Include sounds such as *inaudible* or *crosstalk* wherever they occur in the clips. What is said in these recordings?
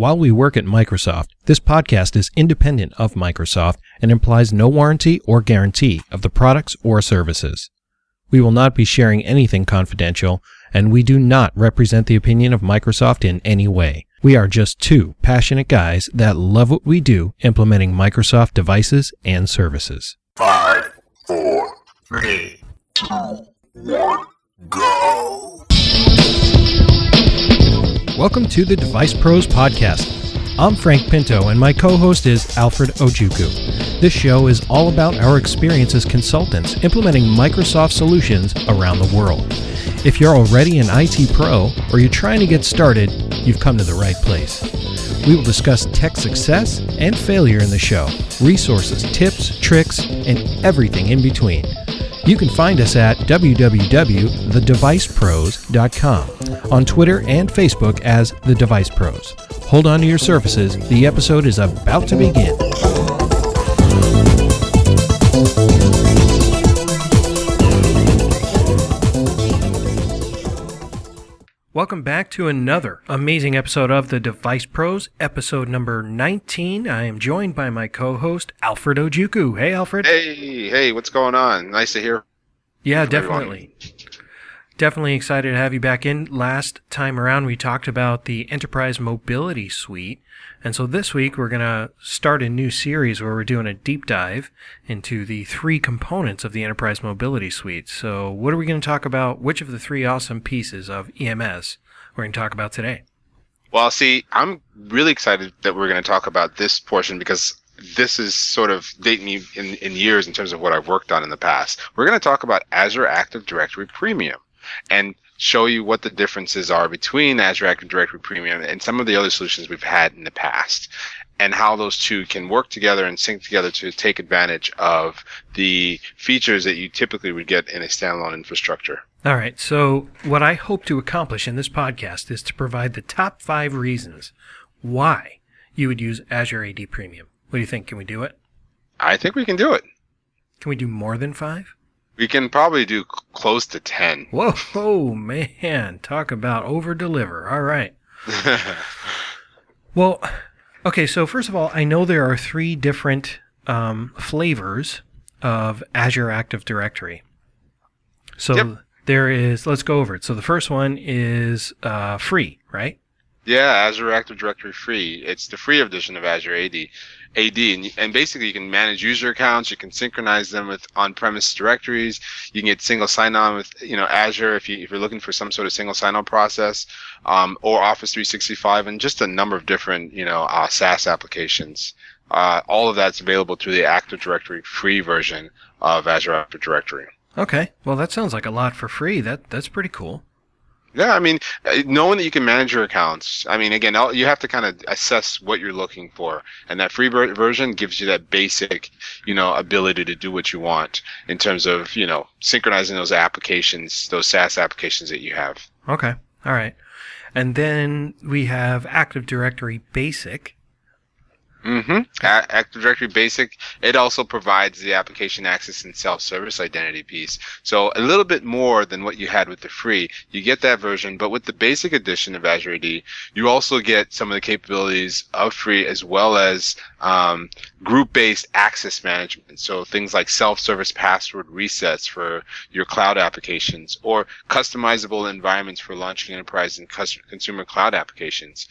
While we work at Microsoft, this podcast is independent of Microsoft and implies no warranty or guarantee of the products or services. We will not be sharing anything confidential, and we do not represent the opinion of Microsoft in any way. We are just two passionate guys that love what we do implementing Microsoft devices and services. Five, four, three, two, one, go. Welcome to the Device Pros Podcast. I'm Frank Pinto, and my co host is Alfred Ojukwu. This show is all about our experience as consultants implementing Microsoft solutions around the world. If you're already an IT pro or you're trying to get started, you've come to the right place. We will discuss tech success and failure in the show, resources, tips, tricks, and everything in between. You can find us at www.thedevicepros.com, on Twitter and Facebook as The Device Pros. Hold on to your surfaces, the episode is about to begin. Welcome back to another amazing episode of The Device Pros, episode number 19. I am joined by my co host, Alfred Ojukwu. Hey, Alfred. Hey, hey, what's going on? Nice to hear. Yeah, everyone. definitely. Definitely excited to have you back in. Last time around, we talked about the Enterprise Mobility Suite. And so this week, we're going to start a new series where we're doing a deep dive into the three components of the Enterprise Mobility Suite. So, what are we going to talk about? Which of the three awesome pieces of EMS we're going to talk about today? Well, see, I'm really excited that we're going to talk about this portion because this is sort of dating me in, in years in terms of what I've worked on in the past. We're going to talk about Azure Active Directory Premium and show you what the differences are between Azure Active Directory Premium and some of the other solutions we've had in the past and how those two can work together and sync together to take advantage of the features that you typically would get in a standalone infrastructure. All right. So, what I hope to accomplish in this podcast is to provide the top five reasons why you would use Azure AD Premium. What do you think? Can we do it? I think we can do it. Can we do more than five? We can probably do close to 10. Whoa, oh, man. Talk about over deliver. All right. Well, okay. So, first of all, I know there are three different um, flavors of Azure Active Directory. So, Yep. there is, let's go over it. So, the first one is uh, free, right? Yeah, Azure Active Directory free. It's the free edition of Azure AD. AD, and, and basically you can manage user accounts. You can synchronize them with on-premise directories. You can get single sign-on with you know Azure if you if you're looking for some sort of single sign-on process, um, or Office 365, and just a number of different you know uh, SaaS applications. Uh, all of that's available through the Active Directory free version of Azure Active Directory. Okay. Well, that sounds like a lot for free. That That's pretty cool. Yeah, I mean, uh, knowing that you can manage your accounts. I mean, again, you have to kind of assess what you're looking for, and that free ver- version gives you that basic, you know, ability to do what you want in terms of, you know, synchronizing those applications, those SaaS applications that you have. Okay. All right. And then we have Active Directory Basic. Mm-hmm. Active Directory Basic. It also provides the application access and self-service identity piece. So a little bit more than what you had with the free. You get that version, but with the basic edition of Azure AD, you also get some of the capabilities of free as well as um, group-based access management. So things like self-service password resets for your cloud applications or customizable environments for launching enterprise and cus- consumer cloud applications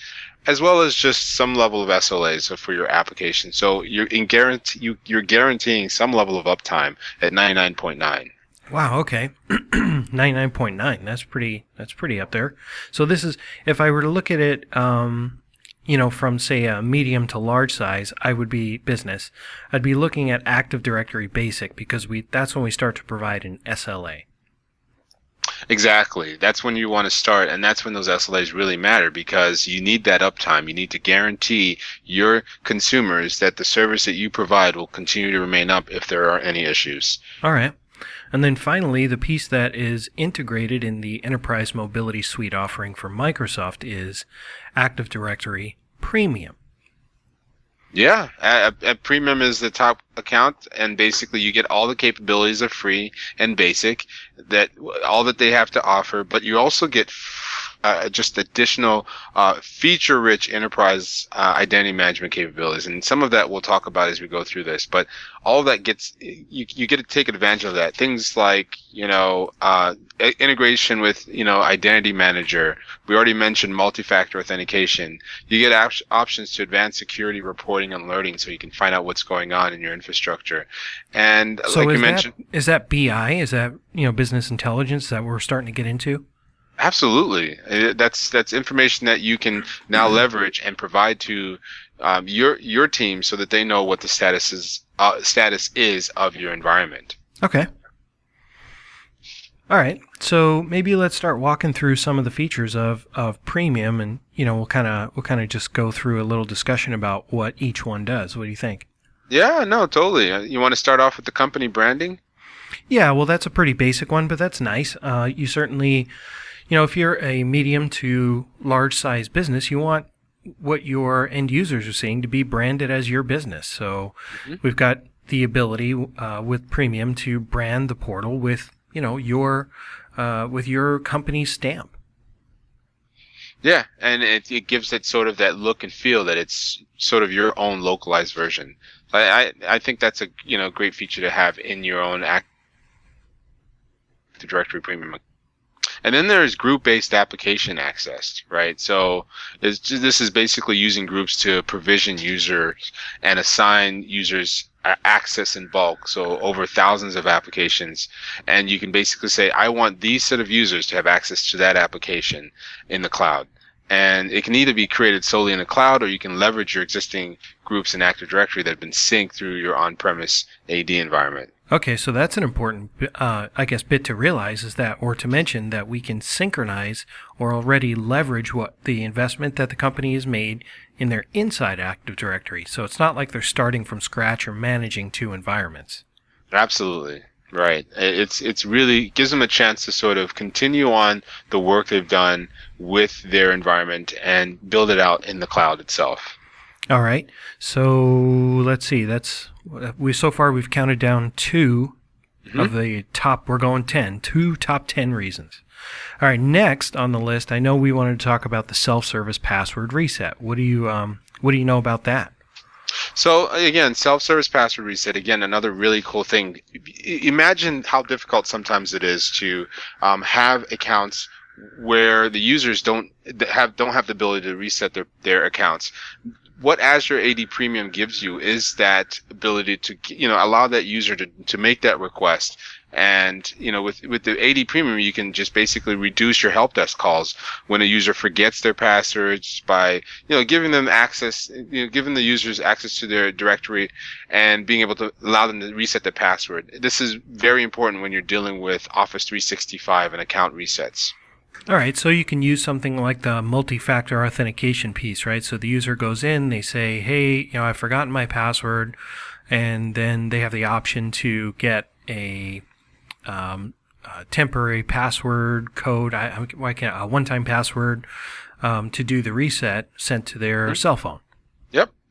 as well as just some level of SLAs for your application. So you're in guarantee you, you're guaranteeing some level of uptime at 99.9. Wow. Okay. *clears throat* 99.9. That's pretty, that's pretty up there. So this is, if I were to look at it, um, you know, from say a medium to large size, I would be business. I'd be looking at Active Directory Basic because we, that's when we start to provide an SLA. Exactly. That's when you want to start, and that's when those SLAs really matter because you need that uptime. You need to guarantee your consumers that the service that you provide will continue to remain up if there are any issues. All right. And then finally, the piece that is integrated in the Enterprise Mobility Suite offering for Microsoft is Active Directory Premium. Yeah, a, a premium is the top account, and basically you get all the capabilities of free and basic that all that they have to offer, but you also get uh, just additional uh, feature-rich enterprise uh, identity management capabilities, and some of that we'll talk about as we go through this. But all of that gets you you get to take advantage of that. Things like you know uh, integration with you know identity manager. We already mentioned multi-factor authentication. You get op- options to advanced security reporting and alerting, so you can find out what's going on in your infrastructure. And So like you mentioned, that is that BI? Is that you know business intelligence that we're starting to get into? Absolutely, Uh, that's that's information that you can now leverage and provide to um, your your team so that they know what the status is uh, status is of your environment. Okay. All right. So maybe let's start walking through some of the features of, of premium and you know, we'll kind of we'll kind of just go through a little discussion about what each one does. What do you think? Yeah, no, totally. Uh, You want to start off with the company branding? Yeah, well that's a pretty basic one, but that's nice. Uh, you certainly you know, if you're a medium to large size business, you want what your end users are seeing to be branded as your business. So we've got the ability uh, with premium to brand the portal with you know your uh, with your company's stamp. Yeah, and it, it gives it sort of that look and feel that it's sort of your own localized version. I I, I think that's a you know great feature to have in your own Active Directory Premium. And then there's group-based application access, right? So it's, this is basically using groups to provision users and assign users uh, access in bulk. So over thousands of applications, and you can basically say, I want these set of users to have access to that application in the cloud. And it can either be created solely in the cloud, or you can leverage your existing groups in Active Directory that have been synced through your on-premise AD environment. Okay, so that's an important, uh, I guess, bit to realize is that, or to mention that we can synchronize or already leverage what the investment that the company has made in their inside Active Directory. So it's not like they're starting from scratch or managing two environments. Absolutely. Right. It's it's really gives them a chance to sort of continue on the work they've done with their environment and build it out in the cloud itself. All right. So let's see. That's we so far we've counted down 2 of the top. We're going ten. Two top ten reasons. All right. Next on the list, I know we wanted to talk about the self-service password reset. What do you um What do you know about that? So again, self-service password reset. Again, another really cool thing. Imagine how difficult sometimes it is to um, have accounts where the users don't have don't have the ability to reset their their accounts. What Azure AD Premium gives you is that ability to you know allow that user to to make that request. And you know, with with the AD Premium, you can just basically reduce your help desk calls when a user forgets their passwords by you know giving them access, you know, giving the users access to their directory and being able to allow them to reset their password. This is very important when you're dealing with Office 365 and account resets. All right, so you can use something like the multi-factor authentication piece, right? So the user goes in, they say, "Hey, you know, I've forgotten my password," and then they have the option to get a, um, a temporary password code. I, why can't a one-time password um, to do the reset sent to their cell phone.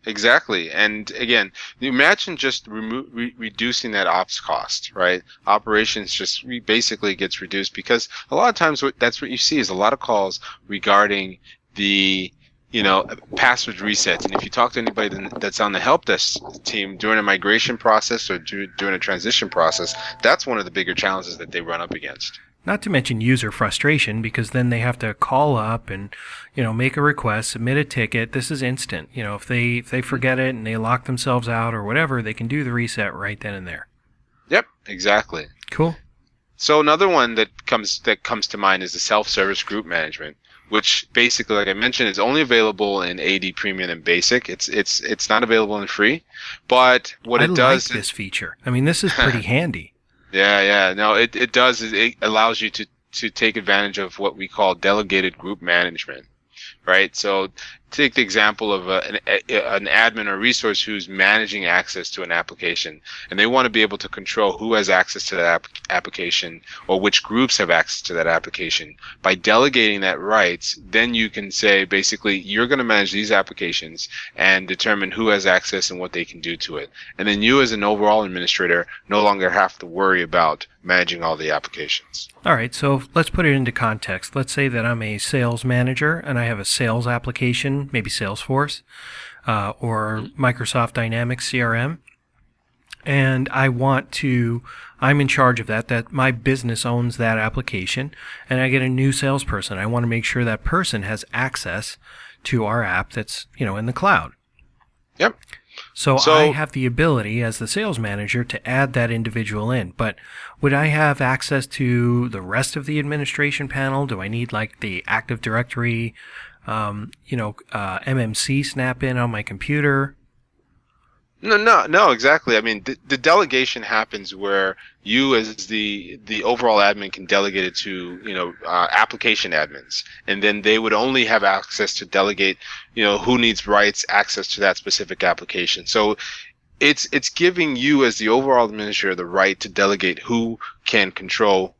Exactly. And again, imagine just remo- re- reducing that ops cost, right? Operations just re- basically gets reduced because a lot of times what, that's what you see is a lot of calls regarding the you know password resets. And if you talk to anybody that's on the help desk team during a migration process or dur- during a transition process, that's one of the bigger challenges that they run up against. Not to mention user frustration because then they have to call up and you know make a request, submit a ticket. This is instant. You know if they if they mm-hmm. forget it and they lock themselves out or whatever, they can do the reset right then and there. Yep, exactly. Cool. So another one that comes that comes to mind is the self-service group management, which basically, like I mentioned, is only available in AD Premium and Basic. It's it's it's not available in free, but what I it does, like this feature. I mean, this is pretty *laughs* handy. Yeah, yeah, no, it it does it allows you to to take advantage of what we call delegated group management, right? So take the example of uh, a, an, a, an admin or resource who's managing access to an application and they want to be able to control who has access to that app- application or which groups have access to that application. By delegating that rights then you can say basically you're going to manage these applications and determine who has access and what they can do to it. And then you as an overall administrator no longer have to worry about managing all the applications all right so let's put it into context let's say that i'm a sales manager and i have a sales application maybe Salesforce uh, or Microsoft Dynamics CRM, and I want to. I'm in charge of that. That my business owns that application, and I get a new salesperson. I want to make sure that person has access to our app that's you know in the cloud. Yep. So, so, I have the ability as the sales manager to add that individual in. But would I have access to the rest of the administration panel? Do I need like the Active Directory um, you know, uh, MMC snap in on my computer. No, no, no, exactly. I mean, the, the, delegation happens where you, as the the overall admin, can delegate it to you know uh, application admins, and then they would only have access to delegate, you know, who needs rights access to that specific application. So, it's it's giving you as the overall administrator the right to delegate who can control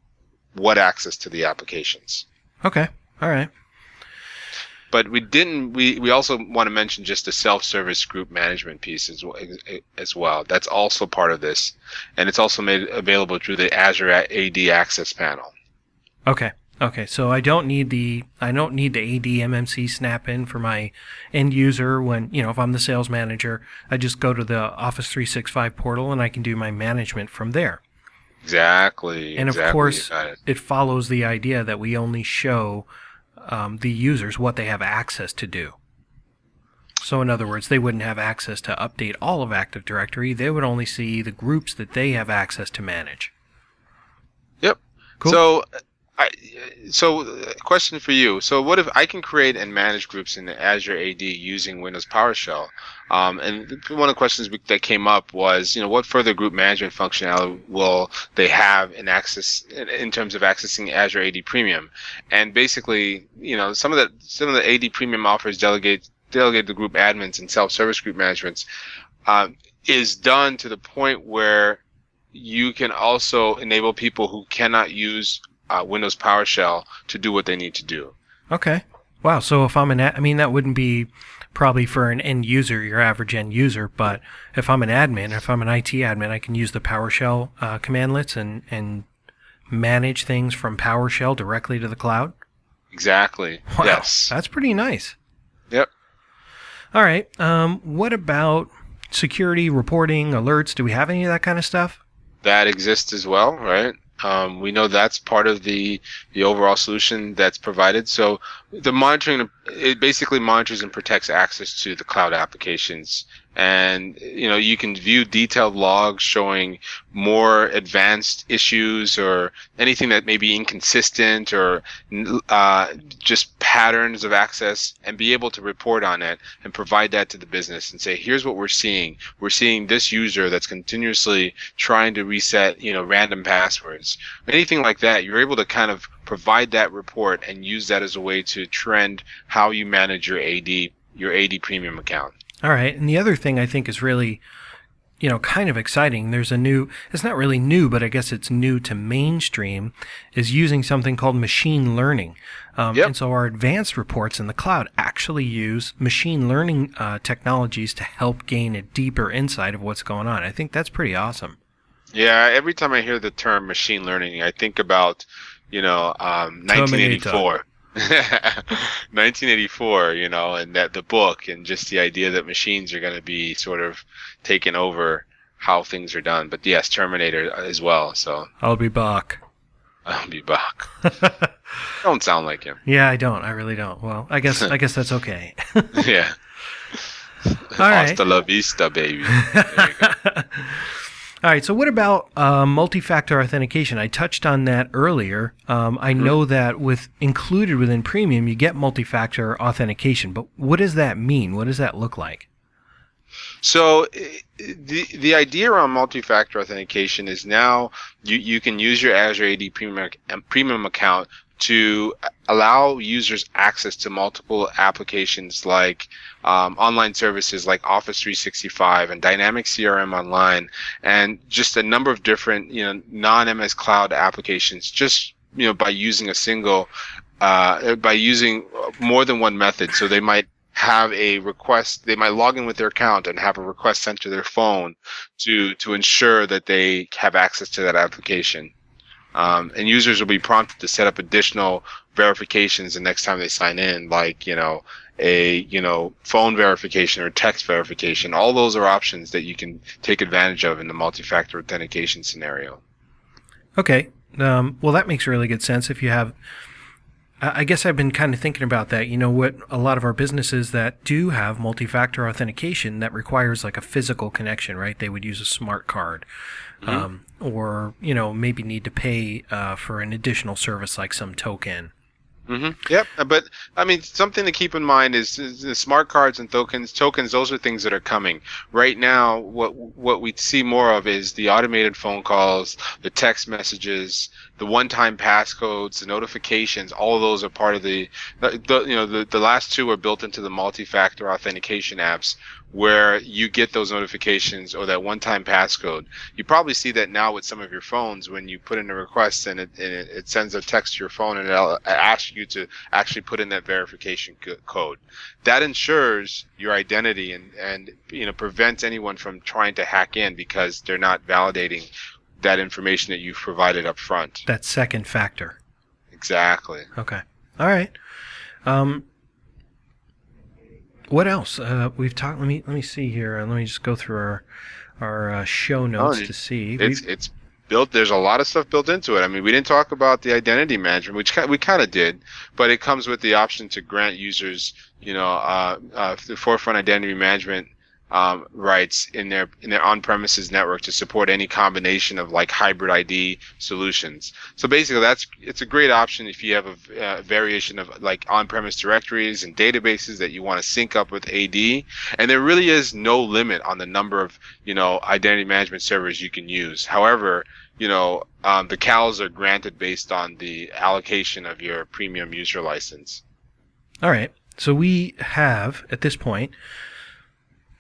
what access to the applications. Okay, all right. But we didn't. We, we also want to mention just the self-service group management piece as well, as well. That's also part of this, and it's also made available through the Azure AD Access panel. Okay. Okay, so I don't need the I don't need the AD MMC snap in for my end user when you know if I'm the sales manager, I just go to the Office 365 portal and I can do my management from there. Exactly. And exactly, of course, it. it follows the idea that we only show um, the users what they have access to do. So, in other words, they wouldn't have access to update all of Active Directory. They would only see the groups that they have access to manage. Yep. Cool. So, I, so uh, question for you. So what if I can create and manage groups in Azure AD using Windows PowerShell? Um, and one of the questions that came up was, you know, what further group management functionality will they have in access in terms of accessing Azure AD Premium? And basically, you know, some of the some of the AD Premium offers delegate delegate the group admins and self-service group managements uh, is done to the point where you can also enable people who cannot use uh, Windows PowerShell to do what they need to do. Okay. Wow. So if I'm an, I mean, that wouldn't be probably for an end user, your average end user, but if I'm an admin, if I'm an IT admin, I can use the PowerShell uh, cmdlets and and manage things from PowerShell directly to the cloud. Exactly. Wow, yes. That's pretty nice. Yep. All right. Um, what about security reporting alerts? Do we have any of that kind of stuff? That exists as well, right? Um, we know that's part of the the overall solution that's provided. So the monitoring it basically monitors and protects access to the cloud applications and you know you can view detailed logs showing more advanced issues or anything that may be inconsistent or uh, just patterns of access and be able to report on it and provide that to the business and say here's what we're seeing. We're seeing this user that's continuously trying to reset you know random passwords. Anything like that you're able to kind of provide that report and use that as a way to trend how you manage your AD your AD premium account all right. And the other thing I think is really, you know, kind of exciting. There's a new, it's not really new, but I guess it's new to mainstream, is using something called machine learning. Um, yep. And so our advanced reports in the cloud actually use machine learning uh, technologies to help gain a deeper insight of what's going on. I think that's pretty awesome. Yeah. Every time I hear the term machine learning, I think about, you know, um, 1984. *laughs* 1984, you know, and that the book and just the idea that machines are going to be sort of taking over how things are done. But yes, Terminator as well. So I'll be back. *laughs* I'll be back. *laughs* don't sound like him. Yeah, I don't. I really don't. Well, I guess I guess that's okay. yeah. All right. Hasta la vista, baby. All right. So, what about uh, multi-factor authentication? I touched on that earlier. Um, I mm-hmm. know that with included within Premium, you get multi-factor authentication. But what does that mean? What does that look like? So the the idea around multi-factor authentication is now you, you can use your Azure AD Premium, premium account to allow users access to multiple applications like um, online services like Office 365 and Dynamics CRM Online, and just a number of different you know non-MS Cloud applications. Just you know by using a single uh, by using more than one method. So they might have a request they might log in with their account and have a request sent to their phone to to ensure that they have access to that application um, and users will be prompted to set up additional verifications the next time they sign in like you know a you know phone verification or text verification all those are options that you can take advantage of in the multi-factor authentication scenario okay um, well that makes really good sense if you have I guess I've been kind of thinking about that. You know, what a lot of our businesses that do have multi factor authentication that requires like a physical connection, right? They would use a smart card. Mm-hmm. Um, or, you know, maybe need to pay uh, for an additional service like some token. Mm-hmm. Yep, uh, but I mean, something to keep in mind is, is, the smart cards and tokens. Tokens, those are things that are coming. Right now, what what we see more of is the automated phone calls, the text messages, the one-time passcodes, the notifications, all of those are part of the, the, you know the, the last two are built into the multi-factor authentication apps where you get those notifications or that one-time passcode. You probably see that now with some of your phones when you put in a request and it, and it, it sends a text to your phone and it'll ask you to actually put in that verification code. That ensures your identity and, and you know prevents anyone from trying to hack in because they're not validating that information that you've provided up front. That second factor. Exactly. Okay. All right. Um, what else? Uh, we've talked. Let me let me see here. Let me just go through our our uh, show notes oh, to see. It's we've... it's built. There's a lot of stuff built into it. I mean, we didn't talk about the identity management, which we kind of did, but it comes with the option to grant users, you know, uh, uh, the forefront identity management um, rights in their in their on-premises network to support any combination of like hybrid ID solutions. So basically, that's it's a great option if you have a, variation of like on-premise directories and databases that you want to sync up with AD. And there really is no limit on the number of you know identity management servers you can use. However, you know um, the CALs are granted based on the allocation of your premium user license. All right. So we have at this point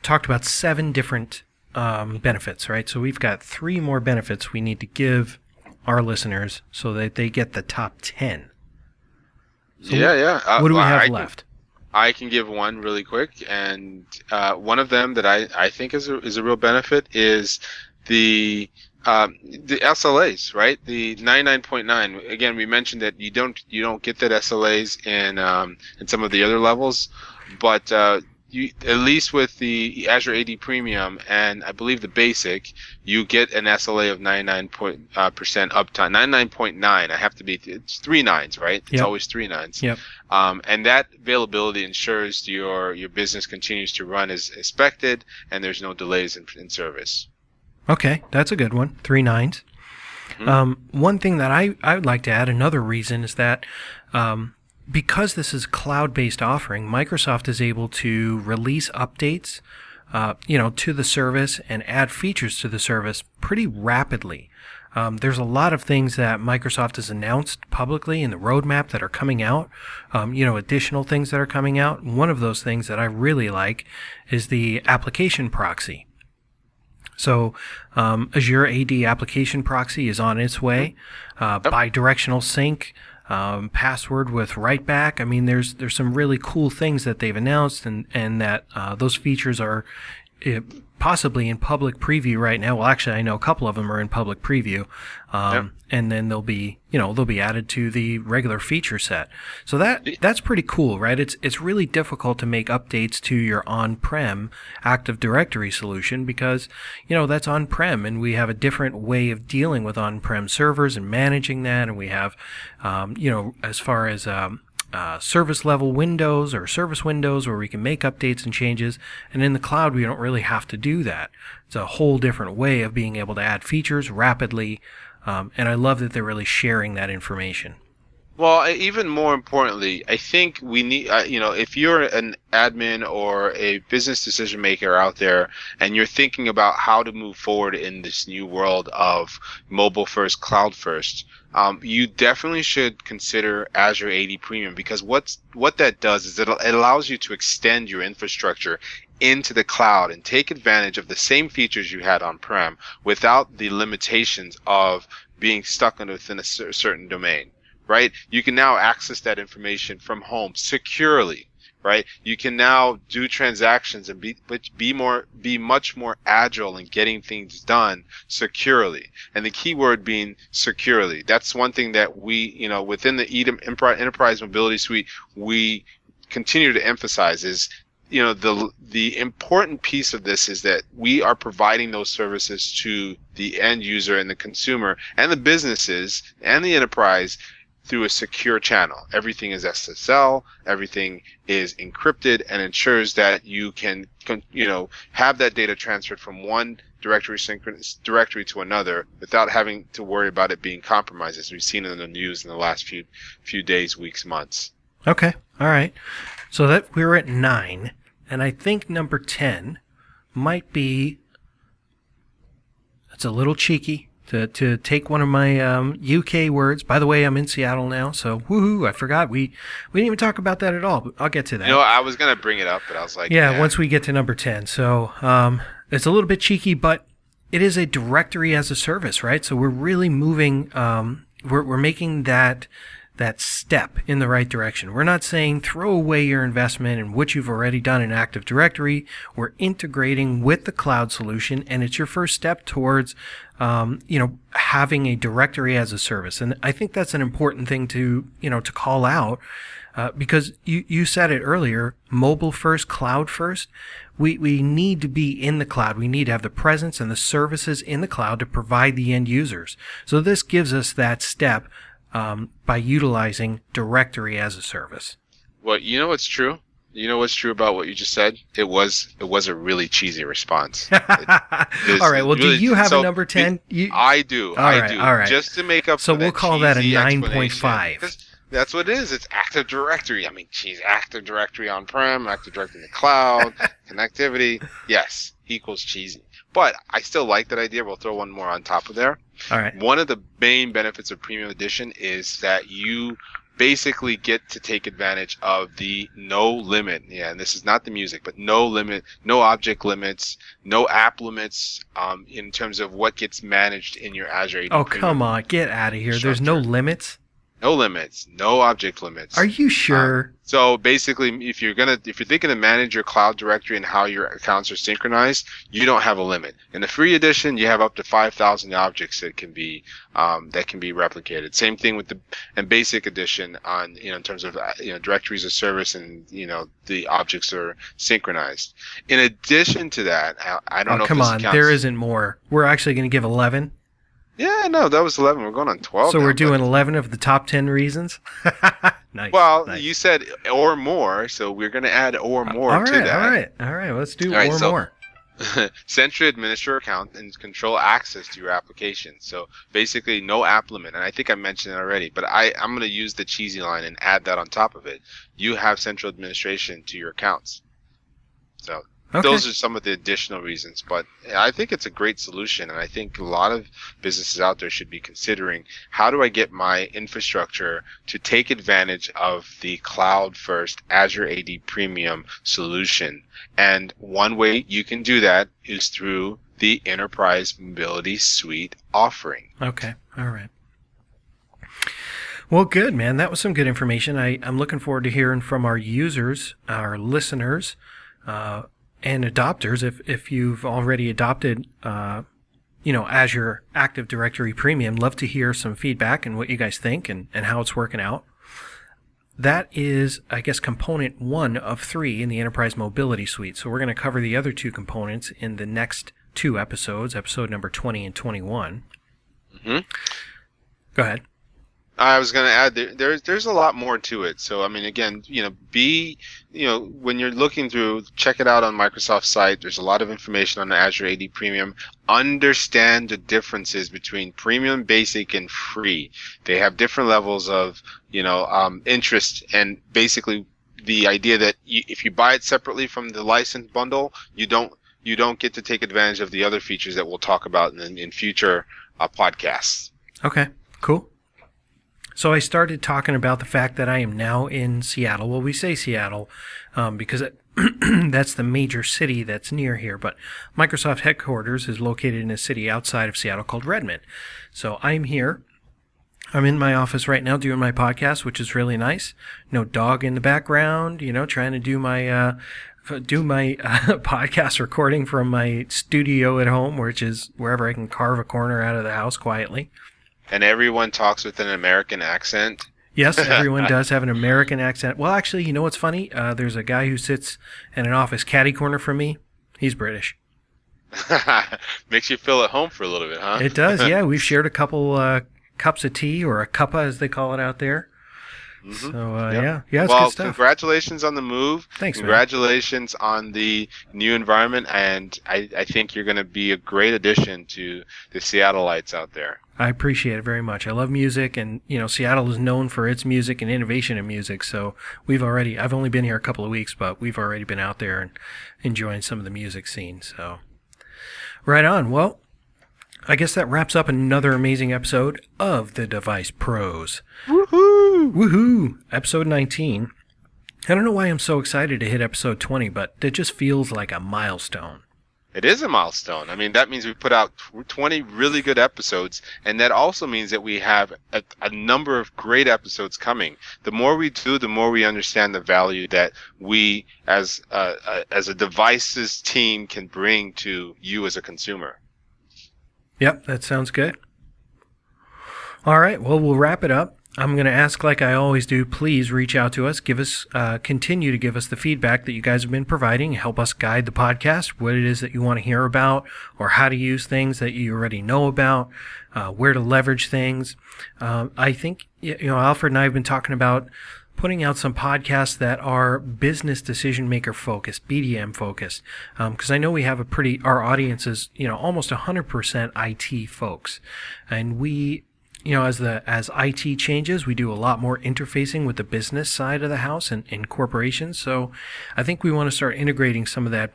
talked about seven different um, benefits, right? So we've got three more benefits we need to give our listeners so that they get the top 10. So yeah, yeah. Uh, what do we have I left? Can, I can give one really quick, and uh, one of them that I, I think is a, is a real benefit is the um, the SLAs, right? The 99.9. Again, we mentioned that you don't you don't get that SLAs in um, in some of the other levels, but uh, you at least with the Azure AD Premium and I believe the Basic, you get an SLA of 99 point, uh, percent uptime. 99.9. I have to be. It's three nines, right? It's yep. always three nines. Yep. Um, and that availability ensures your your business continues to run as expected, and there's no delays in, in service. Okay, that's a good one. Three nines. Mm-hmm. Um, one thing that I, I would like to add, another reason is that um, because this is cloud-based offering, Microsoft is able to release updates, uh, you know, to the service and add features to the service pretty rapidly. Um, there's a lot of things that Microsoft has announced publicly in the roadmap that are coming out. Um, you know, additional things that are coming out. One of those things that I really like is the application proxy. So um, Azure AD application proxy is on its way. Uh, yep. Bidirectional sync um, password with write back. I mean, there's there's some really cool things that they've announced, and and that uh, those features are possibly in public preview right now. Well, actually, I know a couple of them are in public preview, um, yep. and then they'll be, you know, they'll be added to the regular feature set. So that that's pretty cool, right? It's it's really difficult to make updates to your on-prem Active Directory solution because, you know, that's on-prem, and we have a different way of dealing with on-prem servers and managing that, and we have, um, you know, as far as um, uh, service level windows or service windows where we can make updates and changes. And in the cloud, we don't really have to do that. It's a whole different way of being able to add features rapidly. Um, and I love that they're really sharing that information. Well, even more importantly, I think we need, uh, you know, if you're an admin or a business decision maker out there and you're thinking about how to move forward in this new world of mobile first, cloud first, um, you definitely should consider Azure AD Premium because what's what that does is it, it allows you to extend your infrastructure into the cloud and take advantage of the same features you had on prem without the limitations of being stuck within a certain domain right? You can now access that information from home securely, right? You can now do transactions and be be more be much more agile in getting things done securely. And the key word being securely. That's one thing that we, you know, within the EDM Enterprise Mobility Suite, we continue to emphasize is you know the the important piece of this is that we are providing those services to the end user and the consumer and the businesses and the enterprise through a secure channel. Everything is SSL, everything is encrypted and ensures that you can, you know, have that data transferred from one directory synchronous directory to another without having to worry about it being compromised as we've seen in the news in the last few few days, weeks, months. Okay. All right. So that we're at 9 and I think number 10 might be it's a little cheeky to, to take one of my um, UK words. By the way, I'm in Seattle now, so woohoo! I forgot we we didn't even talk about that at all. But I'll get to that. You know, I was gonna bring it up, but I was like, yeah, once we get to number ten. So um, it's a little bit cheeky, but it is a directory as a service, right? So we're really moving. Um, we're we're making that that step in the right direction. We're not saying throw away your investment in what you've already done in Active Directory. We're integrating with the cloud solution, and it's your first step towards, um, you know, having a directory as a service. And I think that's an important thing to, you know, to call out. Uh, because you, you said it earlier, mobile first, cloud first. We, we need to be in the cloud. We need to have the presence and the services in the cloud to provide the end users. So this gives us that step um, by utilizing directory as a service. Well, you know what's true. You know what's true about what you just said? It was it was a really cheesy response. *laughs* It, all right. Well, really, do you have so a number ten? You... I do. All I right, do. All right. Just to make up. So we'll call that a nine point five. That's what it is. It's Active Directory. I mean, geez, Active Directory on-prem, Active Directory in the cloud, *laughs* connectivity. Yes, equals cheesy. But I still like that idea. We'll throw one more on top of there. All right. One of the main benefits of Premium Edition is that you basically get to take advantage of the no limit. Yeah, and this is not the music, but no limit, no object limits, no app limits um, in terms of what gets managed in your Azure AD. Oh, come on, get out of here. Structure. There's no limits. No limits, no object limits. Are you sure? Um, so basically, if you're gonna, if you're thinking to manage your cloud directory and how your accounts are synchronized, you don't have a limit. In the free edition, you have up to 5,000 objects that can be um, that can be replicated. Same thing with the and basic edition on you know in terms of uh, you know directories of service and you know the objects are synchronized. In addition to that, I, I don't oh, know. Come on, counts. there isn't more. We're actually going to give 11. Yeah, no, that was 11. We're going on 12. So now, we're doing 11 of the top 10 reasons? *laughs* nice. Well, nice. you said or more, so we're going to add or uh, more all right, to that. All right, all right. Let's do all right, or so, more. *laughs* Sentry administer account and control access to your application. So basically, no app limit. And I think I mentioned it already, but I, I'm going to use the cheesy line and add that on top of it. You have central administration to your accounts. So Okay. Those are some of the additional reasons, but I think it's a great solution, and I think a lot of businesses out there should be considering how do I get my infrastructure to take advantage of the cloud first Azure AD Premium solution. And one way you can do that is through the Enterprise Mobility Suite offering. Okay, all right. Well, good, man. That was some good information. I, I'm looking forward to hearing from our users, our listeners. Uh, and adopters, if, if you've already adopted, uh, you know, Azure Active Directory Premium, love to hear some feedback and what you guys think and, and how it's working out. That is, I guess, component one of three in the Enterprise Mobility Suite. So we're going to cover the other two components in the next two episodes, episode number 20 and 21. Mm-hmm. Go ahead. I was going to add there, there's there's a lot more to it. So I mean, again, you know, be you know when you're looking through, check it out on Microsoft's site. There's a lot of information on the Azure AD Premium. Understand the differences between Premium, Basic, and Free. They have different levels of you know um, interest, and basically the idea that you, if you buy it separately from the license bundle, you don't you don't get to take advantage of the other features that we'll talk about in, in future uh, podcasts. Okay, cool. So I started talking about the fact that I am now in Seattle. Well, we say Seattle um, because it, *clears throat* that's the major city that's near here, but Microsoft headquarters is located in a city outside of Seattle called Redmond. So I'm here. I'm in my office right now doing my podcast, which is really nice. No dog in the background, you know, trying to do my uh, do my uh, *laughs* podcast recording from my studio at home, which is wherever I can carve a corner out of the house quietly and everyone talks with an American accent. Yes, *laughs* everyone does have an American accent. Well, actually, you know what's funny? Uh, there's a guy who sits in an office caddy corner from me. He's British. *laughs* Makes you feel at home for a little bit, huh? It does. Yeah, *laughs* we've shared a couple uh, cups of tea or a cuppa, as they call it out there. Mm-hmm. So uh, yep. yeah, yeah, it's well, good stuff. congratulations on the move. Thanks. Congratulations man. on the new environment, and I, I think you're going to be a great addition to the Seattleites out there. I appreciate it very much. I love music, and you know, Seattle is known for its music and innovation in music. So we've already, I've only been here a couple of weeks, but we've already been out there and enjoying some of the music scene. So right on. Well, I guess that wraps up another amazing episode of the Device Pros. Woohoo! Woohoo! Episode 19. I don't know why I'm so excited to hit episode 20, but it just feels like a milestone. It is a milestone. I mean, that means we put out 20 really good episodes, and that also means that we have a, a, number of great episodes coming. The more we do, the more we understand the value that we, as a, a as a devices team, can bring to you as a consumer. Yep, that sounds good. All right, well, we'll wrap it up. I'm going to ask, like I always do, please reach out to us. Give us, uh, continue to give us the feedback that you guys have been providing. Help us guide the podcast, what it is that you want to hear about, or how to use things that you already know about, uh, where to leverage things. Uh, I think, you know, Alfred and I have been talking about putting out some podcasts that are business decision maker focused, BDM focused. Because um, I know we have a pretty, our audience is, you know, almost 100% IT folks. And we, you know, as the as IT changes, we do a lot more interfacing with the business side of the house and, and corporations. So I think we want to start integrating some of that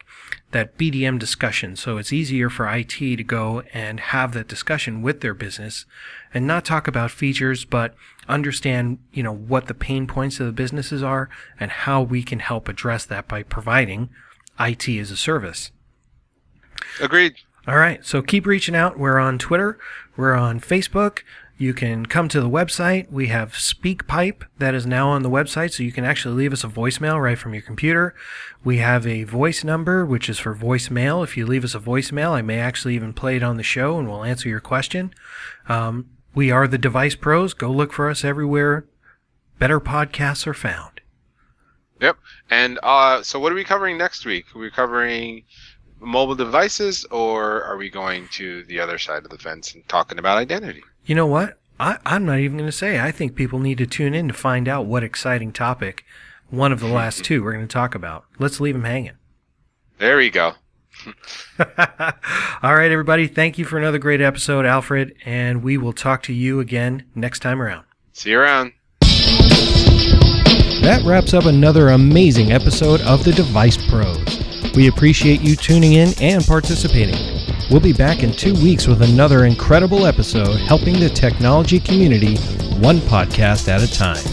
that BDM discussion. So it's easier for IT to go and have that discussion with their business and not talk about features, but understand, you know, what the pain points of the businesses are and how we can help address that by providing IT as a service. Agreed. All right. So keep reaching out. We're on Twitter. We're on Facebook. You can come to the website. We have SpeakPipe that is now on the website, so you can actually leave us a voicemail right from your computer. We have a voice number, which is for voicemail. If you leave us a voicemail, I may actually even play it on the show and we'll answer your question. Um, we are the Device Pros. Go look for us everywhere. Better podcasts are found. Yep. And uh, so, what are we covering next week? We're covering mobile devices, or are we going to the other side of the fence and talking about identity? You know what? I, I'm not even going to say. I think people need to tune in to find out what exciting topic one of the last two we're going to talk about. Let's leave them hanging. There you go. *laughs* All right, everybody. Thank you for another great episode, Alfred, and we will talk to you again next time around. See you around. That wraps up another amazing episode of the Device Pros. We appreciate you tuning in and participating. We'll be back in two weeks with another incredible episode helping the technology community one podcast at a time.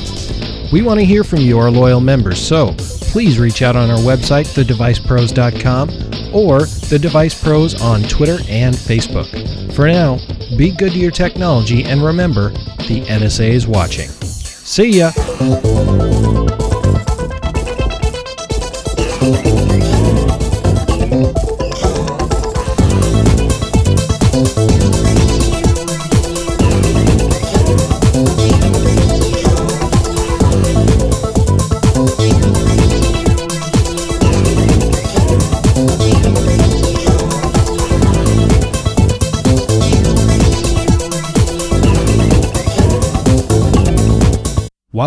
We want to hear from you, our loyal members, so please reach out on our website, thedevicepros.com, or The Device Pros on Twitter and Facebook. For now, be good to your technology and remember, the NSA is watching. See ya!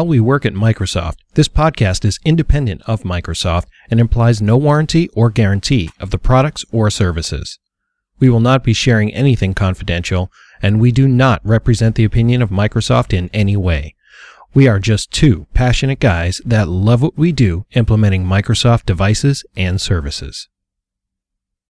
While we work at Microsoft, this podcast is independent of Microsoft and implies no warranty or guarantee of the products or services. We will not be sharing anything confidential, and we do not represent the opinion of Microsoft in any way. We are just two passionate guys that love what we do implementing Microsoft devices and services.